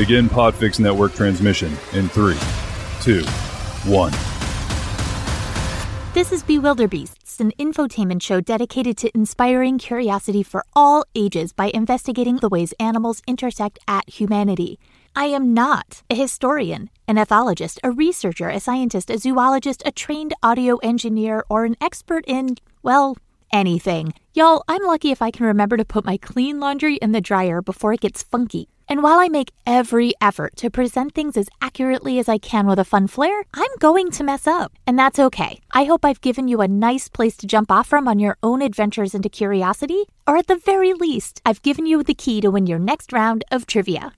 Begin Podfix Network transmission in three, two, one. This is Bewilderbeasts, an infotainment show dedicated to inspiring curiosity for all ages by investigating the ways animals intersect at humanity. I am not a historian, an ethologist, a researcher, a scientist, a zoologist, a trained audio engineer, or an expert in, well, anything. Y'all, I'm lucky if I can remember to put my clean laundry in the dryer before it gets funky. And while I make every effort to present things as accurately as I can with a fun flair, I'm going to mess up. And that's okay. I hope I've given you a nice place to jump off from on your own adventures into curiosity, or at the very least, I've given you the key to win your next round of trivia.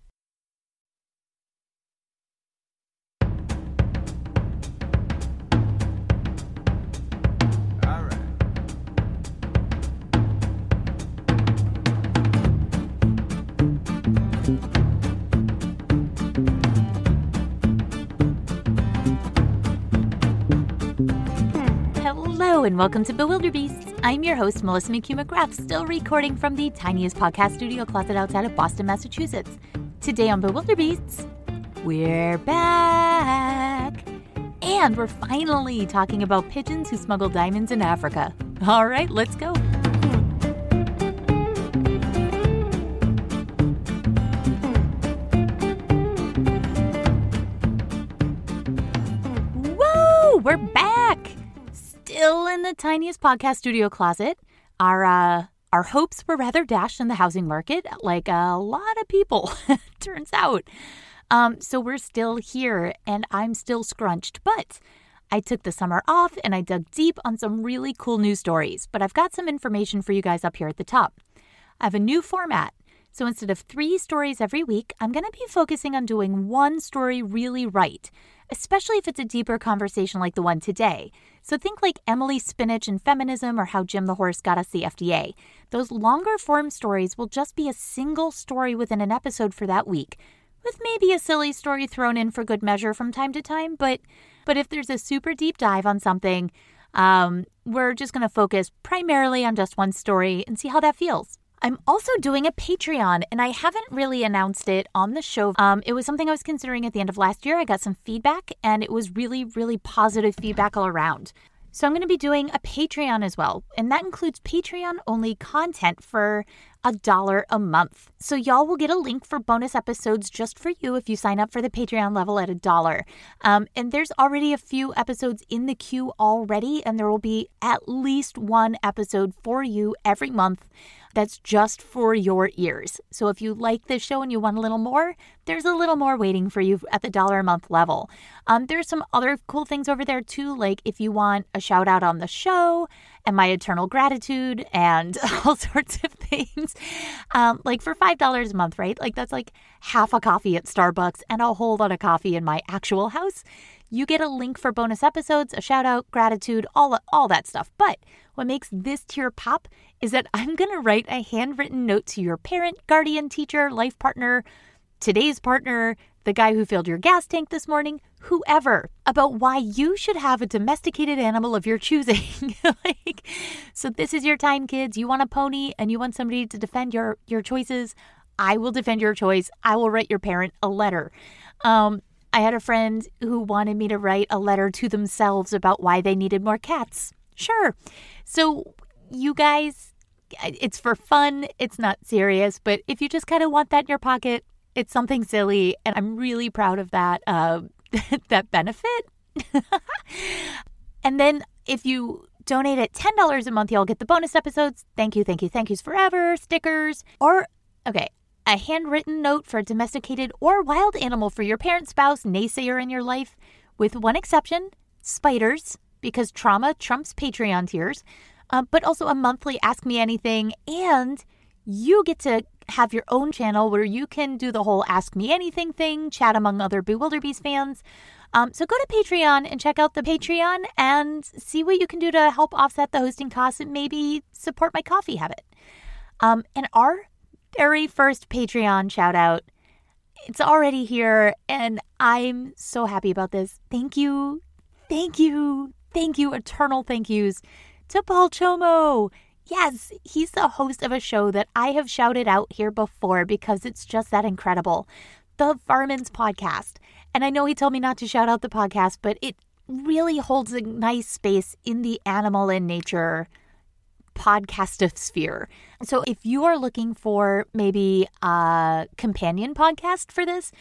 And welcome to Bewilderbeasts. I'm your host, Melissa McHugh McGrath, still recording from the tiniest podcast studio closet outside of Boston, Massachusetts. Today on Bewilderbeasts, we're back. And we're finally talking about pigeons who smuggle diamonds in Africa. All right, let's go. The tiniest podcast studio closet. Our uh our hopes were rather dashed in the housing market, like a lot of people, turns out. Um, so we're still here and I'm still scrunched, but I took the summer off and I dug deep on some really cool news stories. But I've got some information for you guys up here at the top. I have a new format. So instead of three stories every week, I'm going to be focusing on doing one story really right, especially if it's a deeper conversation like the one today. So think like Emily Spinach and feminism or how Jim the Horse got us the FDA. Those longer form stories will just be a single story within an episode for that week, with maybe a silly story thrown in for good measure from time to time. But but if there's a super deep dive on something, um, we're just going to focus primarily on just one story and see how that feels. I'm also doing a Patreon, and I haven't really announced it on the show. Um, it was something I was considering at the end of last year. I got some feedback, and it was really, really positive feedback all around. So I'm going to be doing a Patreon as well, and that includes Patreon only content for a dollar a month. So y'all will get a link for bonus episodes just for you if you sign up for the Patreon level at a dollar. Um, and there's already a few episodes in the queue already, and there will be at least one episode for you every month that's just for your ears. So if you like this show and you want a little more, there's a little more waiting for you at the dollar a month level. Um, there's some other cool things over there too, like if you want a shout out on the show and my eternal gratitude and all sorts of things. Um, like for $5 a month, right? Like that's like half a coffee at Starbucks and a whole lot of coffee in my actual house. You get a link for bonus episodes, a shout out, gratitude, all, all that stuff. But what makes this tier pop is that I'm going to write a handwritten note to your parent, guardian, teacher, life partner, today's partner, the guy who filled your gas tank this morning, whoever, about why you should have a domesticated animal of your choosing. like, so this is your time, kids. You want a pony and you want somebody to defend your your choices. I will defend your choice. I will write your parent a letter. Um, I had a friend who wanted me to write a letter to themselves about why they needed more cats. Sure. So, you guys, it's for fun. It's not serious. But if you just kind of want that in your pocket, it's something silly. And I'm really proud of that, uh, that benefit. and then if you donate at $10 a month, you'll get the bonus episodes. Thank you, thank you, thank yous forever, stickers, or, okay, a handwritten note for a domesticated or wild animal for your parent, spouse, naysayer in your life, with one exception spiders, because trauma trumps Patreon tiers, uh, but also a monthly Ask Me Anything. And you get to have your own channel where you can do the whole Ask Me Anything thing, chat among other Bewilderbeast fans. Um, so go to Patreon and check out the Patreon and see what you can do to help offset the hosting costs and maybe support my coffee habit. Um, and our very first Patreon shout out. It's already here, and I'm so happy about this. Thank you, thank you, thank you, eternal thank yous to Paul Chomo. Yes, he's the host of a show that I have shouted out here before because it's just that incredible. the Varmints podcast. And I know he told me not to shout out the podcast, but it really holds a nice space in the animal and nature podcast sphere. So if you are looking for maybe a companion podcast for this,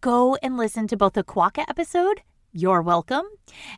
go and listen to both the Quokka episode. You're welcome.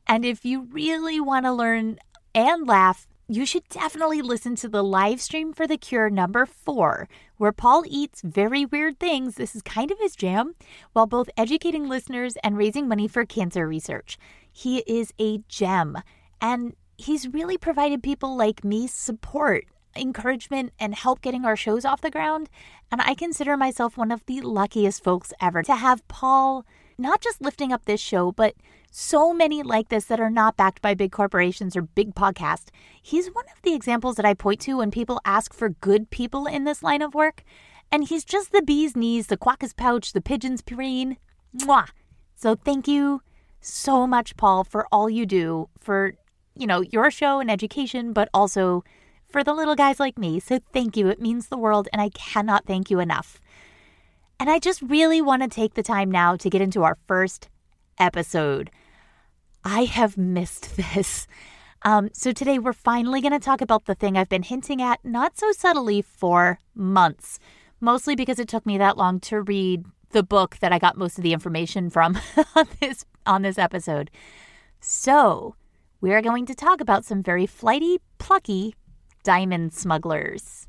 And if you really want to learn and laugh, you should definitely listen to the live stream for The Cure number four, where Paul eats very weird things. This is kind of his jam, while both educating listeners and raising money for cancer research. He is a gem. And he's really provided people like me support, encouragement, and help getting our shows off the ground. And I consider myself one of the luckiest folks ever to have Paul not just lifting up this show, but so many like this that are not backed by big corporations or big podcasts. He's one of the examples that I point to when people ask for good people in this line of work. And he's just the bee's knees, the quokka's pouch, the pigeon's preen. Mwah! So thank you so much, Paul, for all you do for you know, your show and education, but also for the little guys like me. So thank you. It means the world, and I cannot thank you enough. And I just really want to take the time now to get into our first episode. I have missed this. Um, so today we're finally going to talk about the thing I've been hinting at, not so subtly, for months. Mostly because it took me that long to read the book that I got most of the information from on this on this episode. So, we are going to talk about some very flighty, plucky diamond smugglers.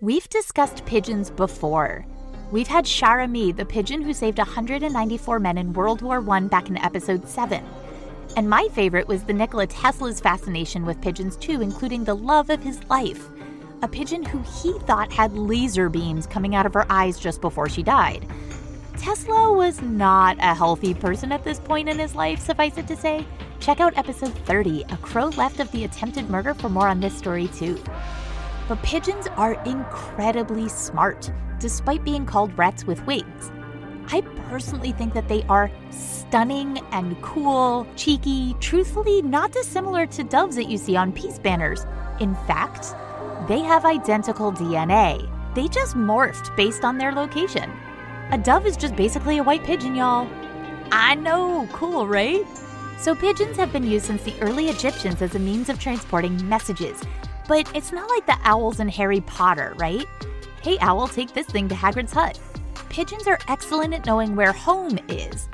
We've discussed pigeons before. We've had Cher Ami, the pigeon who saved 194 men in World War I back in episode 7. And my favorite was the Nikola Tesla's fascination with pigeons too, including the love of his life a pigeon who he thought had laser beams coming out of her eyes just before she died. Tesla was not a healthy person at this point in his life, suffice it to say. Check out episode 30, A Crow Left of the Attempted Murder, for more on this story, too. But pigeons are incredibly smart, despite being called rats with wings. I personally think that they are stunning and cool, cheeky, truthfully not dissimilar to doves that you see on peace banners. In fact, they have identical DNA. They just morphed based on their location. A dove is just basically a white pigeon, y'all. I know, cool, right? So, pigeons have been used since the early Egyptians as a means of transporting messages. But it's not like the owls in Harry Potter, right? Hey, owl, take this thing to Hagrid's hut. Pigeons are excellent at knowing where home is.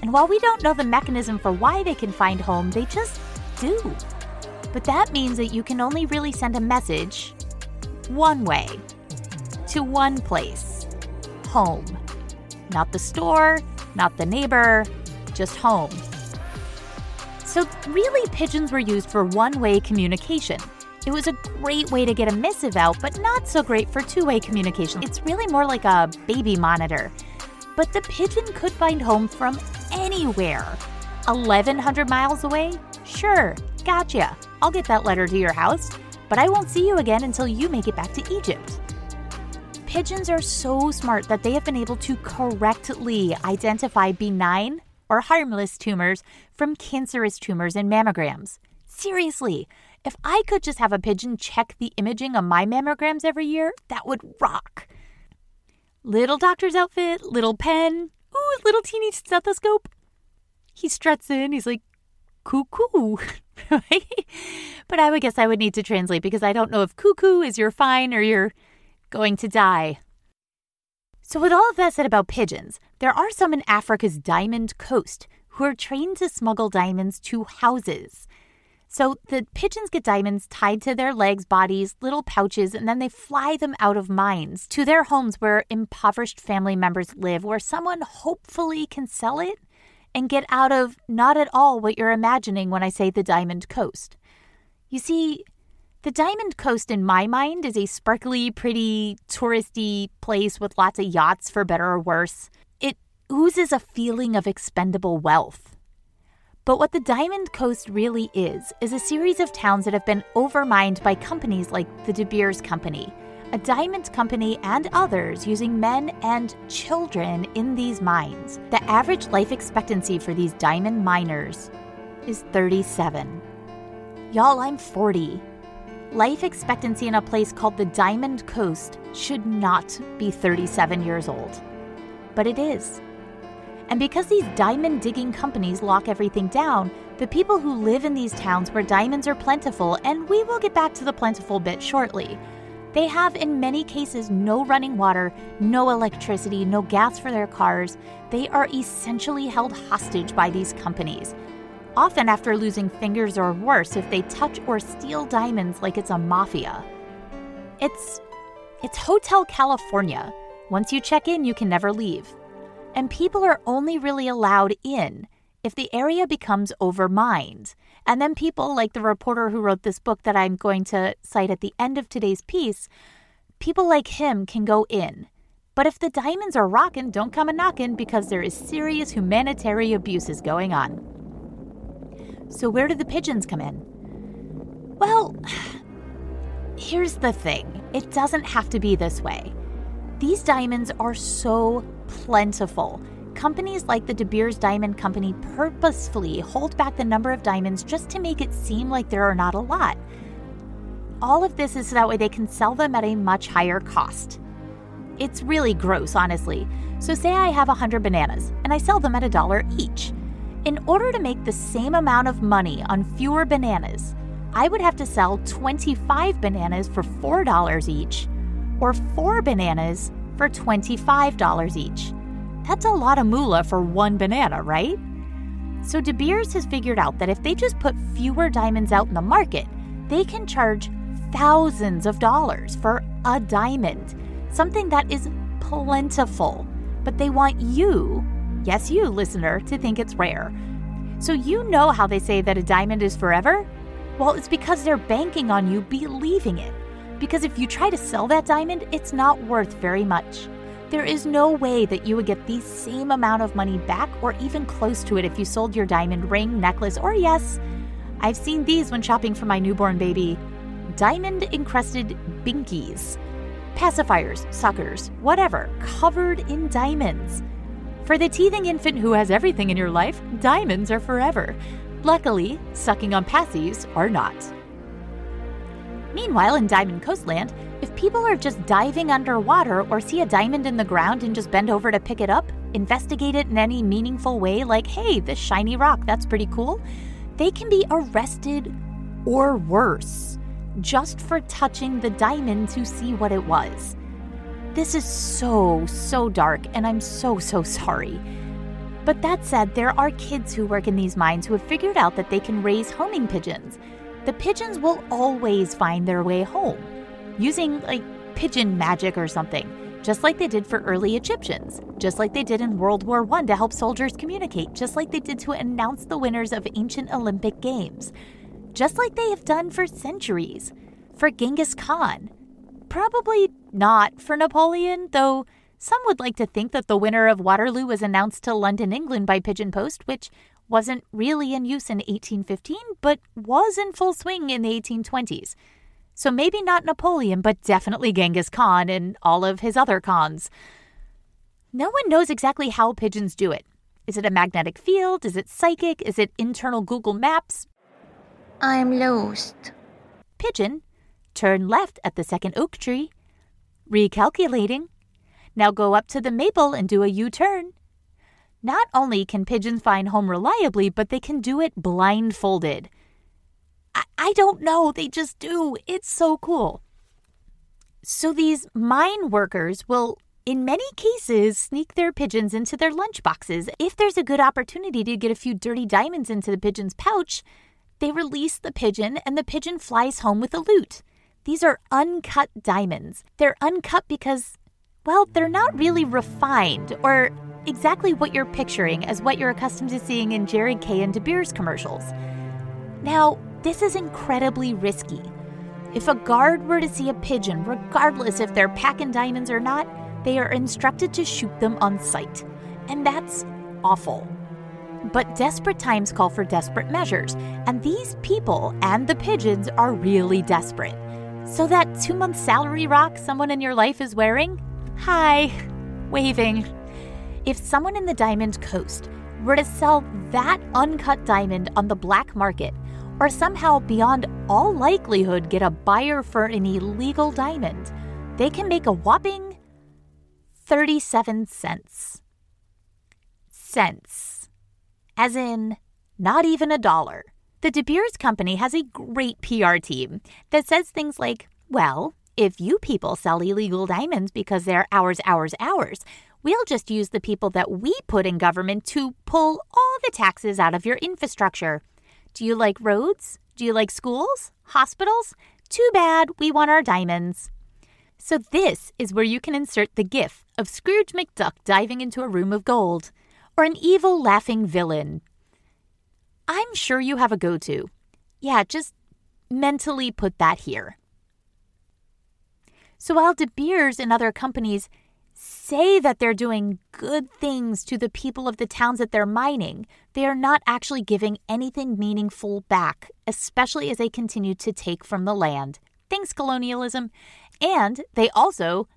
And while we don't know the mechanism for why they can find home, they just do. But that means that you can only really send a message one way to one place home. Not the store, not the neighbor, just home. So, really, pigeons were used for one way communication. It was a great way to get a missive out, but not so great for two way communication. It's really more like a baby monitor. But the pigeon could find home from anywhere. 1,100 miles away? Sure, gotcha. I'll get that letter to your house, but I won't see you again until you make it back to Egypt. Pigeons are so smart that they have been able to correctly identify benign or harmless tumors from cancerous tumors in mammograms. Seriously, if I could just have a pigeon check the imaging on my mammograms every year, that would rock. Little doctor's outfit, little pen, ooh, little teeny stethoscope. He struts in, he's like, cuckoo. But I would guess I would need to translate because I don't know if cuckoo is you're fine or you're going to die. So, with all of that said about pigeons, there are some in Africa's Diamond Coast who are trained to smuggle diamonds to houses. So, the pigeons get diamonds tied to their legs, bodies, little pouches, and then they fly them out of mines to their homes where impoverished family members live, where someone hopefully can sell it and get out of not at all what you're imagining when I say the Diamond Coast. You see, the Diamond Coast in my mind is a sparkly, pretty, touristy place with lots of yachts for better or worse. It oozes a feeling of expendable wealth. But what the Diamond Coast really is, is a series of towns that have been overmined by companies like the De Beers Company, a diamond company, and others using men and children in these mines. The average life expectancy for these diamond miners is 37. Y'all, I'm 40. Life expectancy in a place called the Diamond Coast should not be 37 years old. But it is. And because these diamond digging companies lock everything down, the people who live in these towns where diamonds are plentiful, and we will get back to the plentiful bit shortly, they have in many cases no running water, no electricity, no gas for their cars. They are essentially held hostage by these companies, often after losing fingers or worse if they touch or steal diamonds like it's a mafia. It's it's Hotel California. Once you check in, you can never leave. And people are only really allowed in if the area becomes overmined. And then people like the reporter who wrote this book that I'm going to cite at the end of today's piece, people like him can go in. But if the diamonds are rocking, don't come a knocking because there is serious humanitarian abuses going on. So, where do the pigeons come in? Well, here's the thing it doesn't have to be this way. These diamonds are so plentiful. Companies like the De Beers Diamond Company purposefully hold back the number of diamonds just to make it seem like there are not a lot. All of this is so that way they can sell them at a much higher cost. It's really gross, honestly. So, say I have 100 bananas and I sell them at a dollar each. In order to make the same amount of money on fewer bananas, I would have to sell 25 bananas for $4 each, or 4 bananas for $25 each. That's a lot of moolah for one banana, right? So De Beers has figured out that if they just put fewer diamonds out in the market, they can charge thousands of dollars for a diamond, something that is plentiful. But they want you, yes, you, listener, to think it's rare. So you know how they say that a diamond is forever? Well, it's because they're banking on you believing it. Because if you try to sell that diamond, it's not worth very much. There is no way that you would get the same amount of money back or even close to it if you sold your diamond ring, necklace, or yes, I've seen these when shopping for my newborn baby diamond encrusted binkies, pacifiers, suckers, whatever, covered in diamonds. For the teething infant who has everything in your life, diamonds are forever. Luckily, sucking on passies are not. Meanwhile, in Diamond Coastland, if people are just diving underwater or see a diamond in the ground and just bend over to pick it up, investigate it in any meaningful way, like, hey, this shiny rock, that's pretty cool, they can be arrested or worse just for touching the diamond to see what it was. This is so, so dark, and I'm so, so sorry. But that said, there are kids who work in these mines who have figured out that they can raise homing pigeons. The pigeons will always find their way home, using like pigeon magic or something, just like they did for early Egyptians, just like they did in World War I to help soldiers communicate, just like they did to announce the winners of ancient Olympic Games, just like they have done for centuries. For Genghis Khan. Probably not for Napoleon, though some would like to think that the winner of Waterloo was announced to London, England by Pigeon Post, which wasn't really in use in 1815, but was in full swing in the 1820s. So maybe not Napoleon, but definitely Genghis Khan and all of his other Khans. No one knows exactly how pigeons do it. Is it a magnetic field? Is it psychic? Is it internal Google Maps? I'm lost. Pigeon, turn left at the second oak tree. Recalculating. Now go up to the maple and do a U turn. Not only can pigeons find home reliably, but they can do it blindfolded. I, I don't know, they just do. It's so cool. So these mine workers will, in many cases, sneak their pigeons into their lunch boxes. If there's a good opportunity to get a few dirty diamonds into the pigeon's pouch, they release the pigeon and the pigeon flies home with the loot. These are uncut diamonds. They're uncut because well, they're not really refined or exactly what you're picturing as what you're accustomed to seeing in Jared Kay and De Beers commercials. Now, this is incredibly risky. If a guard were to see a pigeon, regardless if they're packing diamonds or not, they are instructed to shoot them on sight. And that's awful. But desperate times call for desperate measures, and these people and the pigeons are really desperate. So, that two month salary rock someone in your life is wearing, Hi, waving. If someone in the Diamond Coast were to sell that uncut diamond on the black market, or somehow, beyond all likelihood, get a buyer for an illegal diamond, they can make a whopping 37 cents. Cents. As in, not even a dollar. The De Beers Company has a great PR team that says things like, well, if you people sell illegal diamonds because they're ours, ours, ours, we'll just use the people that we put in government to pull all the taxes out of your infrastructure. Do you like roads? Do you like schools? Hospitals? Too bad, we want our diamonds. So, this is where you can insert the gif of Scrooge McDuck diving into a room of gold, or an evil laughing villain. I'm sure you have a go to. Yeah, just mentally put that here. So, while De Beers and other companies say that they're doing good things to the people of the towns that they're mining, they are not actually giving anything meaningful back, especially as they continue to take from the land. Thanks, colonialism. And they also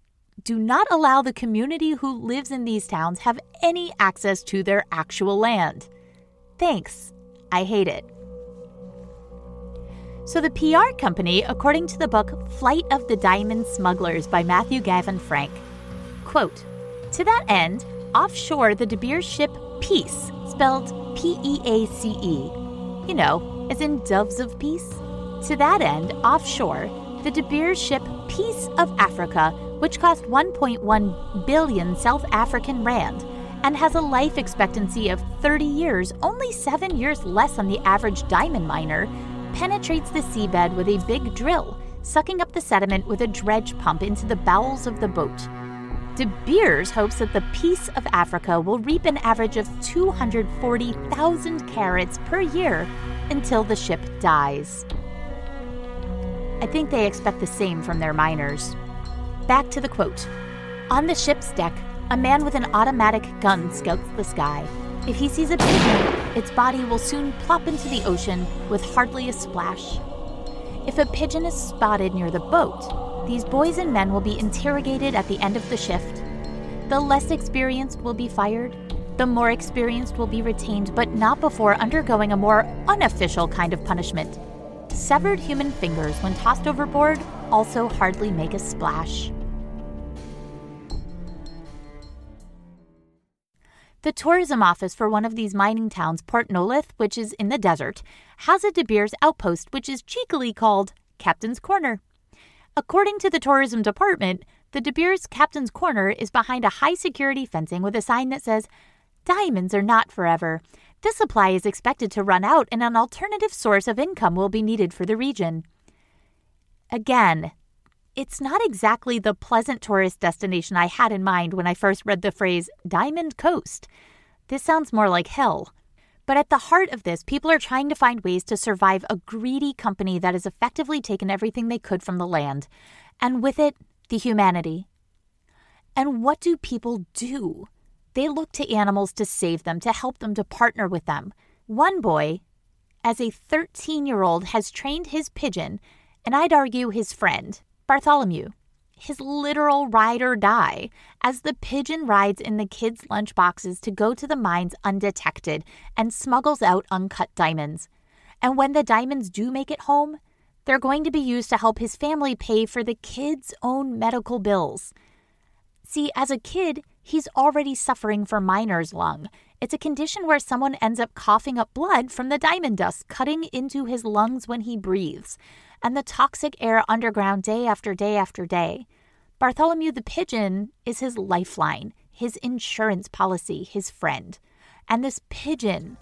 do not allow the community who lives in these towns have any access to their actual land. Thanks. I hate it. So, the PR company, according to the book Flight of the Diamond Smugglers by Matthew Gavin Frank, Quote To that end, offshore the De Beers ship Peace, spelled P E A C E, you know, as in doves of peace. To that end, offshore, the De Beers ship Peace of Africa, which cost 1.1 billion South African rand and has a life expectancy of 30 years, only seven years less than the average diamond miner, penetrates the seabed with a big drill, sucking up the sediment with a dredge pump into the bowels of the boat. De Beers hopes that the Peace of Africa will reap an average of 240,000 carats per year until the ship dies. I think they expect the same from their miners. Back to the quote On the ship's deck, a man with an automatic gun scouts the sky. If he sees a pigeon, its body will soon plop into the ocean with hardly a splash. If a pigeon is spotted near the boat, these boys and men will be interrogated at the end of the shift. The less experienced will be fired, the more experienced will be retained, but not before undergoing a more unofficial kind of punishment. Severed human fingers, when tossed overboard, also hardly make a splash. The tourism office for one of these mining towns, Port Nolloth, which is in the desert, has a De Beers outpost which is cheekily called Captain's Corner. According to the tourism department, the De Beers Captain's Corner is behind a high security fencing with a sign that says, Diamonds are not forever. This supply is expected to run out, and an alternative source of income will be needed for the region. Again, it's not exactly the pleasant tourist destination I had in mind when I first read the phrase Diamond Coast. This sounds more like hell. But at the heart of this, people are trying to find ways to survive a greedy company that has effectively taken everything they could from the land, and with it, the humanity. And what do people do? They look to animals to save them, to help them, to partner with them. One boy, as a 13 year old, has trained his pigeon, and I'd argue his friend, Bartholomew, his literal ride or die, as the pigeon rides in the kids' lunchboxes to go to the mines undetected and smuggles out uncut diamonds. And when the diamonds do make it home, they're going to be used to help his family pay for the kids' own medical bills. See, as a kid, he's already suffering from miner's lung. It's a condition where someone ends up coughing up blood from the diamond dust cutting into his lungs when he breathes and the toxic air underground day after day after day. Bartholomew the pigeon is his lifeline, his insurance policy, his friend. And this pigeon,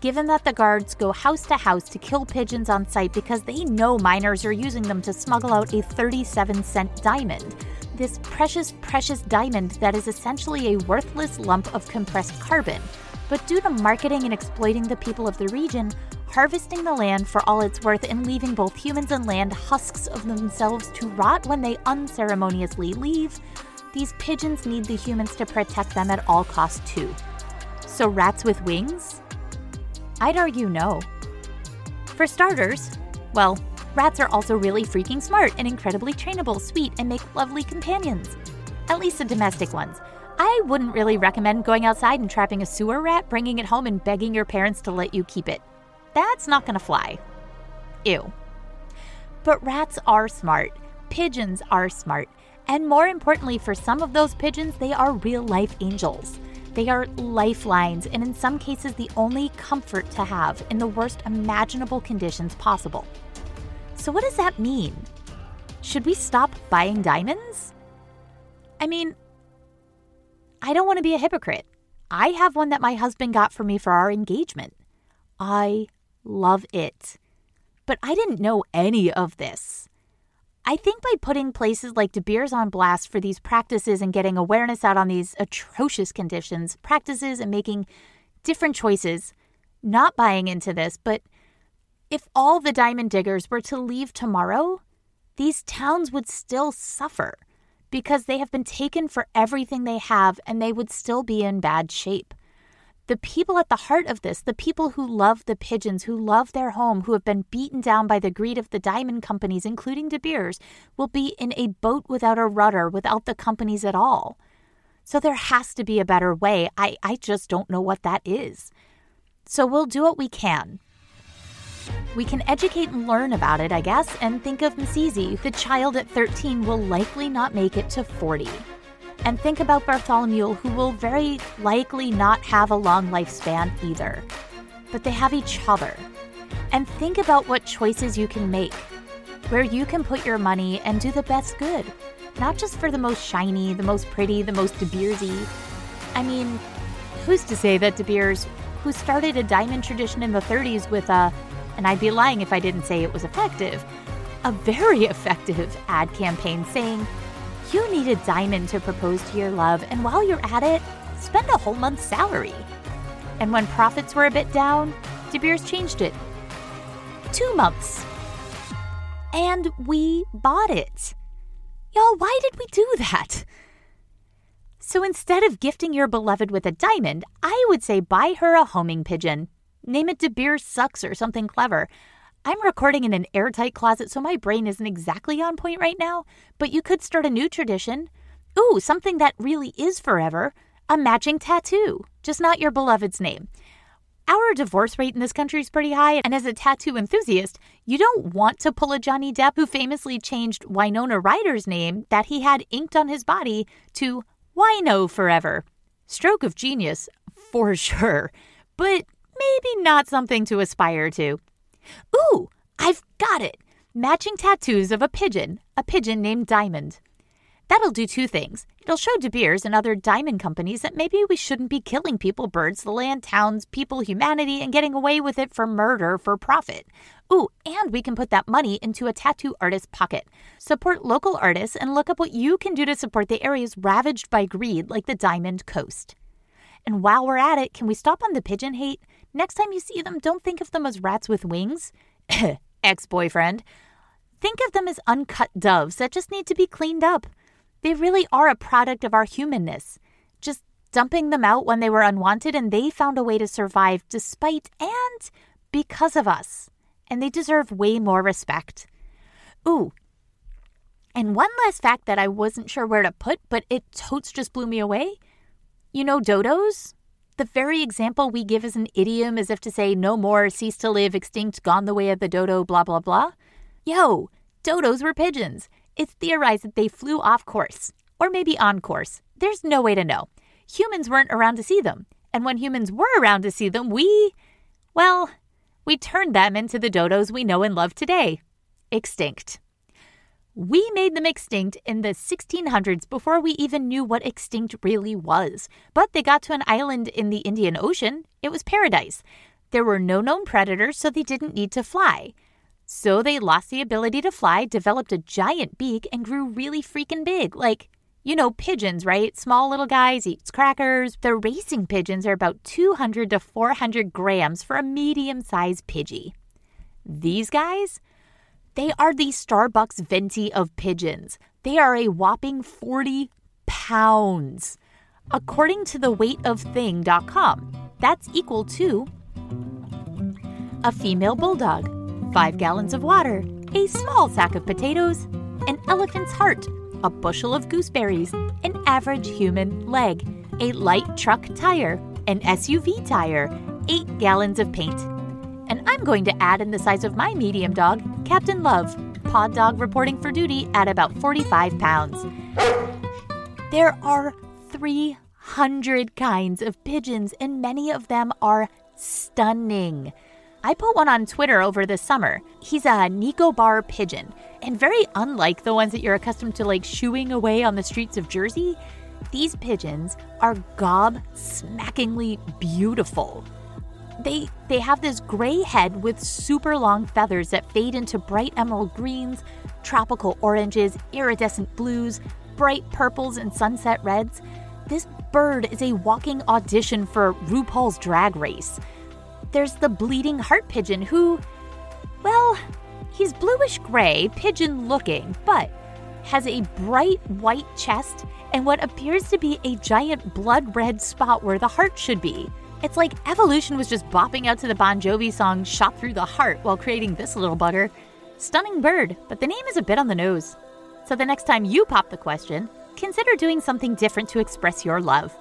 given that the guards go house to house to kill pigeons on sight because they know miners are using them to smuggle out a 37 cent diamond, this precious, precious diamond that is essentially a worthless lump of compressed carbon. But due to marketing and exploiting the people of the region, harvesting the land for all it's worth and leaving both humans and land husks of themselves to rot when they unceremoniously leave, these pigeons need the humans to protect them at all costs too. So, rats with wings? I'd argue no. For starters, well, rats are also really freaking smart and incredibly trainable, sweet, and make lovely companions. At least the domestic ones. I wouldn't really recommend going outside and trapping a sewer rat, bringing it home, and begging your parents to let you keep it. That's not going to fly. Ew. But rats are smart, pigeons are smart, and more importantly, for some of those pigeons, they are real life angels. They are lifelines, and in some cases, the only comfort to have in the worst imaginable conditions possible. So, what does that mean? Should we stop buying diamonds? I mean, I don't want to be a hypocrite. I have one that my husband got for me for our engagement. I love it. But I didn't know any of this. I think by putting places like De Beers on blast for these practices and getting awareness out on these atrocious conditions, practices, and making different choices, not buying into this, but if all the diamond diggers were to leave tomorrow, these towns would still suffer because they have been taken for everything they have and they would still be in bad shape. The people at the heart of this, the people who love the pigeons, who love their home, who have been beaten down by the greed of the diamond companies, including De Beers, will be in a boat without a rudder, without the companies at all. So there has to be a better way. I, I just don't know what that is. So we'll do what we can. We can educate and learn about it, I guess, and think of Mzizi, the child at 13 will likely not make it to 40. And think about Bartholomew, who will very likely not have a long lifespan either. But they have each other. And think about what choices you can make, where you can put your money and do the best good. Not just for the most shiny, the most pretty, the most De Beersy. I mean, who's to say that De Beers, who started a diamond tradition in the 30s with a and I'd be lying if I didn't say it was effective. A very effective ad campaign saying, You need a diamond to propose to your love, and while you're at it, spend a whole month's salary. And when profits were a bit down, De Beers changed it. Two months. And we bought it. Y'all, why did we do that? So instead of gifting your beloved with a diamond, I would say buy her a homing pigeon. Name it De Beers Sucks or something clever. I'm recording in an airtight closet, so my brain isn't exactly on point right now, but you could start a new tradition. Ooh, something that really is forever a matching tattoo, just not your beloved's name. Our divorce rate in this country is pretty high, and as a tattoo enthusiast, you don't want to pull a Johnny Depp who famously changed Winona Ryder's name that he had inked on his body to Wino forever. Stroke of genius, for sure. But maybe not something to aspire to. Ooh, I've got it! Matching tattoos of a pigeon, a pigeon named Diamond. That'll do two things. It'll show De Beers and other diamond companies that maybe we shouldn't be killing people, birds, the land, towns, people, humanity, and getting away with it for murder for profit. Ooh, and we can put that money into a tattoo artist's pocket. Support local artists and look up what you can do to support the areas ravaged by greed, like the Diamond Coast. And while we're at it, can we stop on the pigeon hate? Next time you see them, don't think of them as rats with wings. Ex boyfriend. Think of them as uncut doves that just need to be cleaned up. They really are a product of our humanness. Just dumping them out when they were unwanted and they found a way to survive despite and because of us. And they deserve way more respect. Ooh. And one last fact that I wasn't sure where to put, but it totes just blew me away. You know dodos? The very example we give as an idiom as if to say no more, cease to live, extinct, gone the way of the dodo, blah, blah, blah. Yo, dodos were pigeons. It's theorized that they flew off course, or maybe on course. There's no way to know. Humans weren't around to see them. And when humans were around to see them, we, well, we turned them into the dodos we know and love today. Extinct. We made them extinct in the 1600s before we even knew what extinct really was. But they got to an island in the Indian Ocean. It was paradise. There were no known predators, so they didn't need to fly. So they lost the ability to fly, developed a giant beak, and grew really freaking big. Like, you know, pigeons, right? Small little guys eats crackers. The racing pigeons are about 200 to 400 grams for a medium sized pidgey. These guys, they are the Starbucks venti of pigeons. They are a whopping 40 pounds. According to the weightofthing.com, that's equal to a female bulldog, five gallons of water, a small sack of potatoes, an elephant's heart, a bushel of gooseberries, an average human leg, a light truck tire, an SUV tire, eight gallons of paint, And I'm going to add in the size of my medium dog, Captain Love, pod dog reporting for duty at about 45 pounds. There are 300 kinds of pigeons, and many of them are stunning. I put one on Twitter over the summer. He's a Nicobar pigeon, and very unlike the ones that you're accustomed to like shooing away on the streets of Jersey, these pigeons are gob smackingly beautiful. They they have this gray head with super long feathers that fade into bright emerald greens, tropical oranges, iridescent blues, bright purples and sunset reds. This bird is a walking audition for RuPaul's Drag Race. There's the bleeding heart pigeon who well, he's bluish gray, pigeon looking, but has a bright white chest and what appears to be a giant blood red spot where the heart should be. It's like evolution was just bopping out to the Bon Jovi song Shot Through the Heart while creating this little bugger. Stunning bird, but the name is a bit on the nose. So the next time you pop the question, consider doing something different to express your love.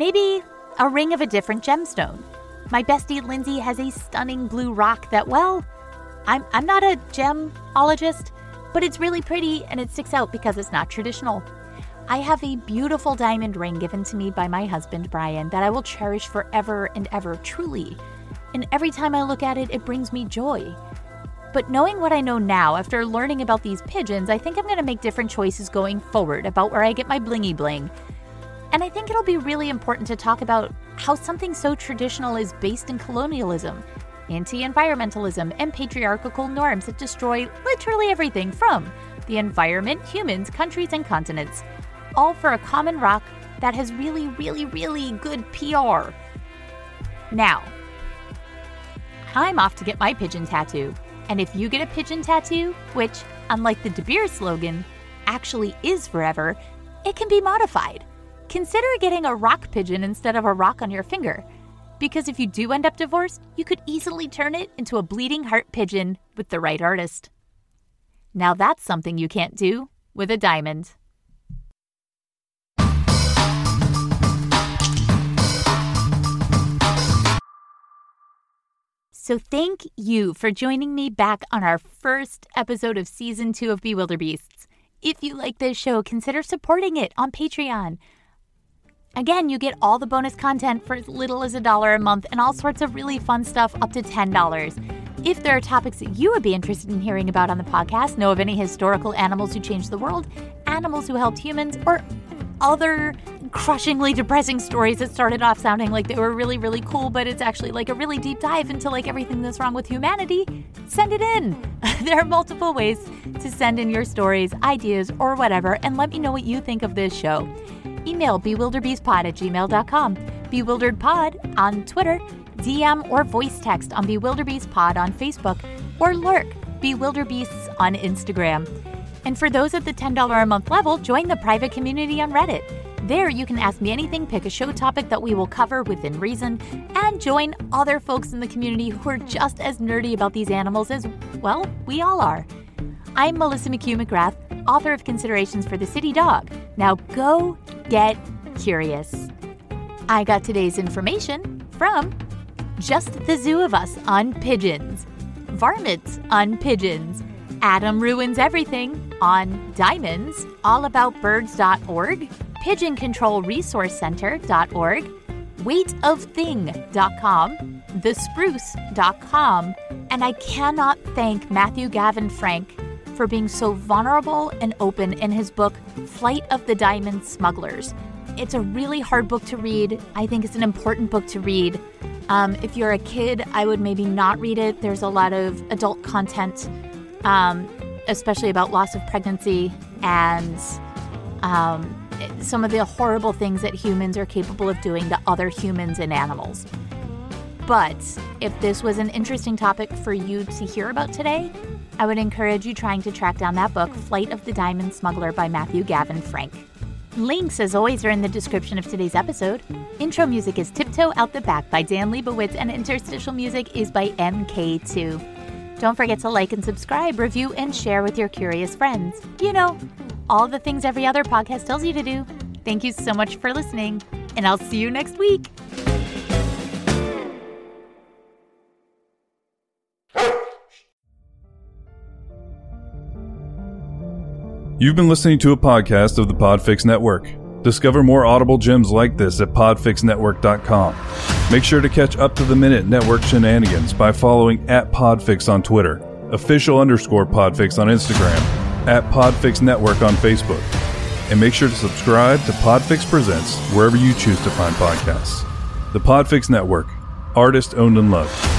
Maybe a ring of a different gemstone. My bestie Lindsay has a stunning blue rock that, well, I'm, I'm not a gemologist, but it's really pretty and it sticks out because it's not traditional. I have a beautiful diamond ring given to me by my husband, Brian, that I will cherish forever and ever, truly. And every time I look at it, it brings me joy. But knowing what I know now, after learning about these pigeons, I think I'm going to make different choices going forward about where I get my blingy bling. And I think it'll be really important to talk about how something so traditional is based in colonialism, anti environmentalism, and patriarchal norms that destroy literally everything from the environment, humans, countries, and continents all for a common rock that has really, really, really good PR. Now, I'm off to get my pigeon tattoo. And if you get a pigeon tattoo, which, unlike the De slogan, actually is forever, it can be modified. Consider getting a rock pigeon instead of a rock on your finger. Because if you do end up divorced, you could easily turn it into a bleeding heart pigeon with the right artist. Now that's something you can't do with a diamond. So, thank you for joining me back on our first episode of season two of Bewilderbeasts. If you like this show, consider supporting it on Patreon. Again, you get all the bonus content for as little as a dollar a month and all sorts of really fun stuff up to $10. If there are topics that you would be interested in hearing about on the podcast, know of any historical animals who changed the world, animals who helped humans, or other crushingly depressing stories that started off sounding like they were really, really cool, but it's actually like a really deep dive into like everything that's wrong with humanity, send it in. there are multiple ways to send in your stories, ideas, or whatever, and let me know what you think of this show. Email bewilderbeastpod at gmail.com, bewilderedpod on Twitter, DM or voice text on bewilderbeastpod on Facebook, or lurk bewilderbeasts on Instagram. And for those at the $10 a month level, join the private community on Reddit. There, you can ask me anything, pick a show topic that we will cover within reason, and join other folks in the community who are just as nerdy about these animals as, well, we all are. I'm Melissa McHugh McGrath, author of Considerations for the City Dog. Now go get curious. I got today's information from Just the Zoo of Us on Pigeons, Varmints on Pigeons, Adam Ruins Everything on Diamonds, allaboutbirds.org, pigeoncontrolresourcecenter.org, weightofthing.com, thespruce.com, and I cannot thank Matthew Gavin Frank for being so vulnerable and open in his book, Flight of the Diamond Smugglers. It's a really hard book to read. I think it's an important book to read. Um, if you're a kid, I would maybe not read it. There's a lot of adult content. Um, especially about loss of pregnancy and um, some of the horrible things that humans are capable of doing to other humans and animals. But if this was an interesting topic for you to hear about today, I would encourage you trying to track down that book, Flight of the Diamond Smuggler by Matthew Gavin Frank. Links, as always, are in the description of today's episode. Intro music is Tiptoe Out the Back by Dan Leibowitz, and interstitial music is by MK2. Don't forget to like and subscribe, review, and share with your curious friends. You know, all the things every other podcast tells you to do. Thank you so much for listening, and I'll see you next week. You've been listening to a podcast of the Podfix Network. Discover more audible gems like this at podfixnetwork.com. Make sure to catch up to the minute network shenanigans by following at Podfix on Twitter, official underscore Podfix on Instagram at Podfix Network on Facebook. And make sure to subscribe to Podfix Presents wherever you choose to find podcasts. The Podfix Network, artist owned and loved.